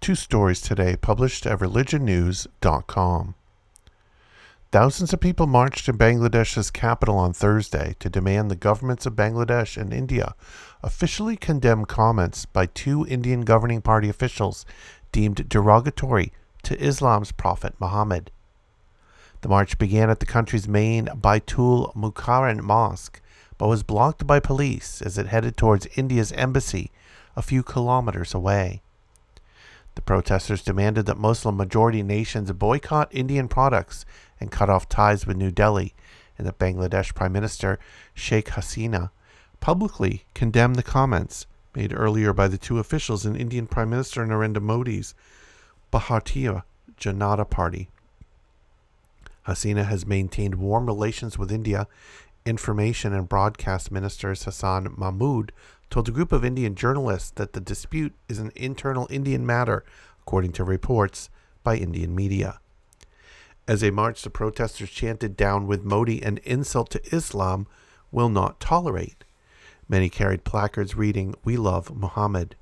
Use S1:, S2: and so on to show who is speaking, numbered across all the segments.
S1: Two stories today published at religionnews.com. Thousands of people marched in Bangladesh's capital on Thursday to demand the governments of Bangladesh and India officially condemn comments by two Indian governing party officials deemed derogatory to Islam's prophet Muhammad. The march began at the country's main Baitul Mukarram mosque, but was blocked by police as it headed towards India's embassy a few kilometers away. The protesters demanded that Muslim majority nations boycott Indian products and cut off ties with New Delhi, and that Bangladesh Prime Minister Sheikh Hasina publicly condemned the comments made earlier by the two officials in Indian Prime Minister Narendra Modi's Bharatiya Janata Party. Hasina has maintained warm relations with India. Information and Broadcast Minister Hasan Mahmud told a group of Indian journalists that the dispute is an internal Indian matter, according to reports by Indian media. As they marched, the protesters chanted down with Modi an insult to Islam will not tolerate. Many carried placards reading, We love Muhammad.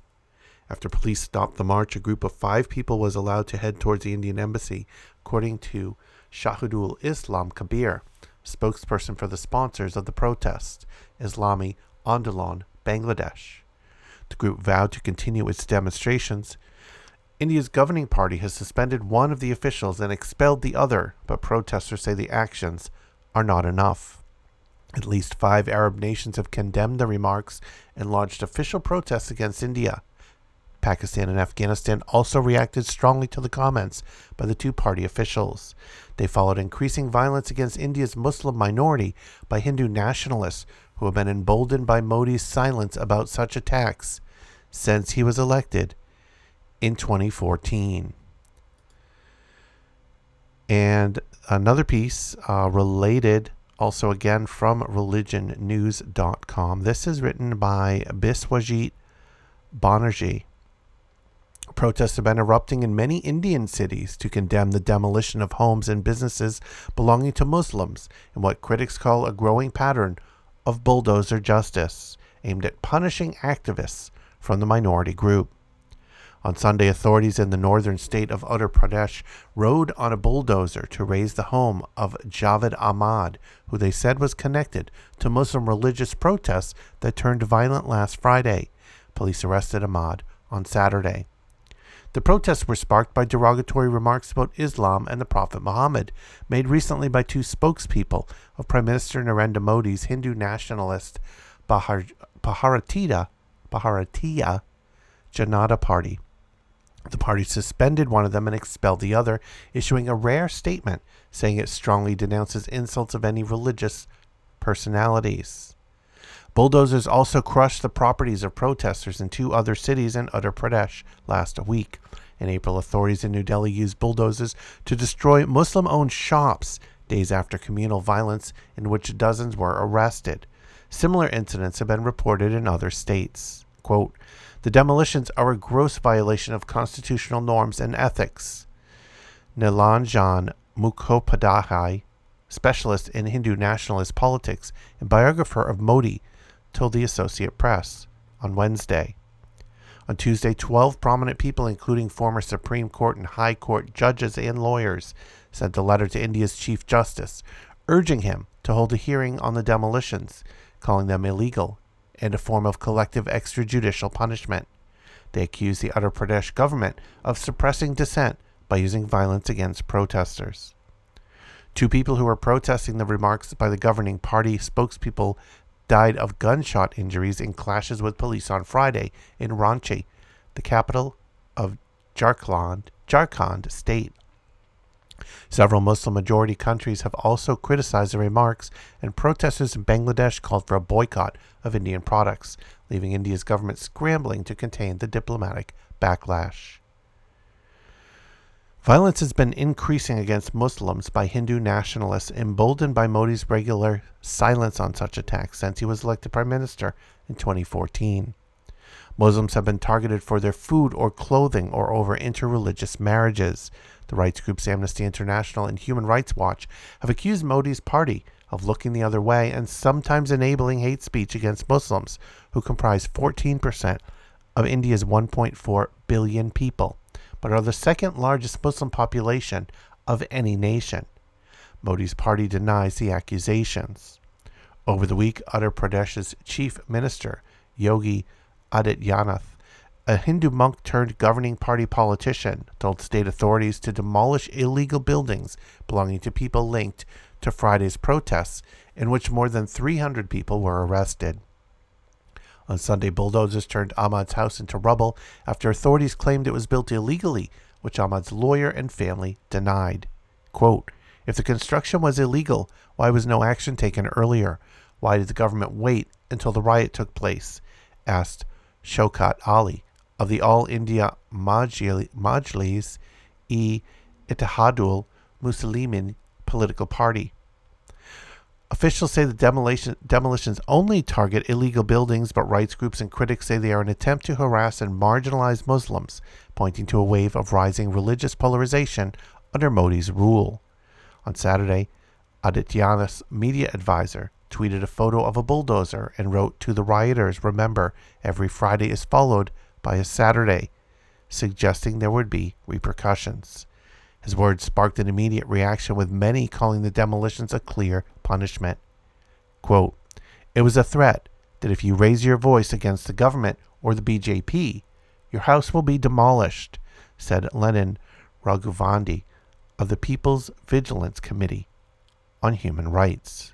S1: After police stopped the march, a group of five people was allowed to head towards the Indian embassy, according to Shahidul Islam Kabir, spokesperson for the sponsors of the protest, Islami Andolon Bangladesh. The group vowed to continue its demonstrations. India's governing party has suspended one of the officials and expelled the other, but protesters say the actions are not enough. At least five Arab nations have condemned the remarks and launched official protests against India. Pakistan and Afghanistan also reacted strongly to the comments by the two party officials. They followed increasing violence against India's Muslim minority by Hindu nationalists who have been emboldened by Modi's silence about such attacks since he was elected in 2014. And another piece uh, related, also again from religionnews.com. This is written by Biswajit Banerjee. Protests have been erupting in many Indian cities to condemn the demolition of homes and businesses belonging to Muslims in what critics call a growing pattern of bulldozer justice aimed at punishing activists from the minority group. On Sunday, authorities in the northern state of Uttar Pradesh rode on a bulldozer to raze the home of Javed Ahmad, who they said was connected to Muslim religious protests that turned violent last Friday. Police arrested Ahmad on Saturday. The protests were sparked by derogatory remarks about Islam and the Prophet Muhammad, made recently by two spokespeople of Prime Minister Narendra Modi's Hindu nationalist Bahar, Bharatiya, Janata Party. The party suspended one of them and expelled the other, issuing a rare statement saying it strongly denounces insults of any religious personalities. Bulldozers also crushed the properties of protesters in two other cities in Uttar Pradesh last week. In April, authorities in New Delhi used bulldozers to destroy Muslim owned shops days after communal violence, in which dozens were arrested. Similar incidents have been reported in other states. Quote, the demolitions are a gross violation of constitutional norms and ethics. Nilanjan Mukhopadhyay, specialist in Hindu nationalist politics and biographer of Modi, told the Associate Press on Wednesday. On Tuesday, 12 prominent people, including former Supreme Court and High Court judges and lawyers, sent a letter to India's Chief Justice urging him to hold a hearing on the demolitions, calling them illegal and a form of collective extrajudicial punishment. They accused the Uttar Pradesh government of suppressing dissent by using violence against protesters. Two people who were protesting the remarks by the governing party spokespeople died of gunshot injuries in clashes with police on Friday in Ranchi, the capital of Jharkhand, Jharkhand state. Several Muslim majority countries have also criticized the remarks, and protesters in Bangladesh called for a boycott of Indian products, leaving India's government scrambling to contain the diplomatic backlash. Violence has been increasing against Muslims by Hindu nationalists, emboldened by Modi's regular silence on such attacks since he was elected prime minister in 2014. Muslims have been targeted for their food or clothing or over interreligious marriages. The rights groups Amnesty International and Human Rights Watch have accused Modi's party of looking the other way and sometimes enabling hate speech against Muslims, who comprise 14% of India's 1.4 billion people, but are the second largest Muslim population of any nation. Modi's party denies the accusations. Over the week, Uttar Pradesh's chief minister, Yogi Adityanath, a Hindu monk turned governing party politician, told state authorities to demolish illegal buildings belonging to people linked to Friday's protests, in which more than 300 people were arrested. On Sunday, bulldozers turned Ahmad's house into rubble after authorities claimed it was built illegally, which Ahmad's lawyer and family denied. Quote, if the construction was illegal, why was no action taken earlier? Why did the government wait until the riot took place? asked Shaukat Ali of the All India Majlis e Ittihadul Muslimin political party. Officials say the demolition, demolitions only target illegal buildings, but rights groups and critics say they are an attempt to harass and marginalize Muslims, pointing to a wave of rising religious polarization under Modi's rule. On Saturday, Adityanath's media advisor tweeted a photo of a bulldozer and wrote to the rioters, Remember, every Friday is followed by a Saturday, suggesting there would be repercussions. His words sparked an immediate reaction, with many calling the demolitions a clear punishment. Quote, it was a threat that if you raise your voice against the government or the BJP, your house will be demolished, said Lenin Raghuvanshi of the People's Vigilance Committee on Human Rights.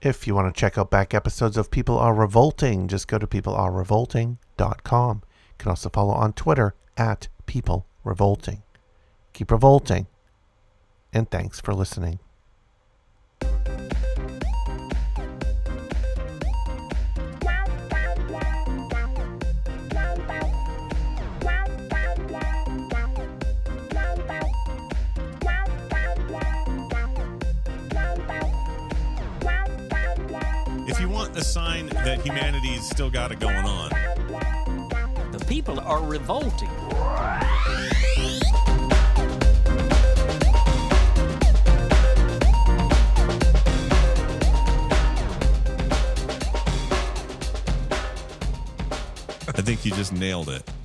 S1: If you want to check out back episodes of People Are Revolting, just go to peoplearerevolting.com. You can also follow on Twitter at People Revolting. Keep revolting. And thanks for listening.
S2: If you want a sign that humanity's still got it going on,
S3: The people are revolting.
S2: Just nailed it.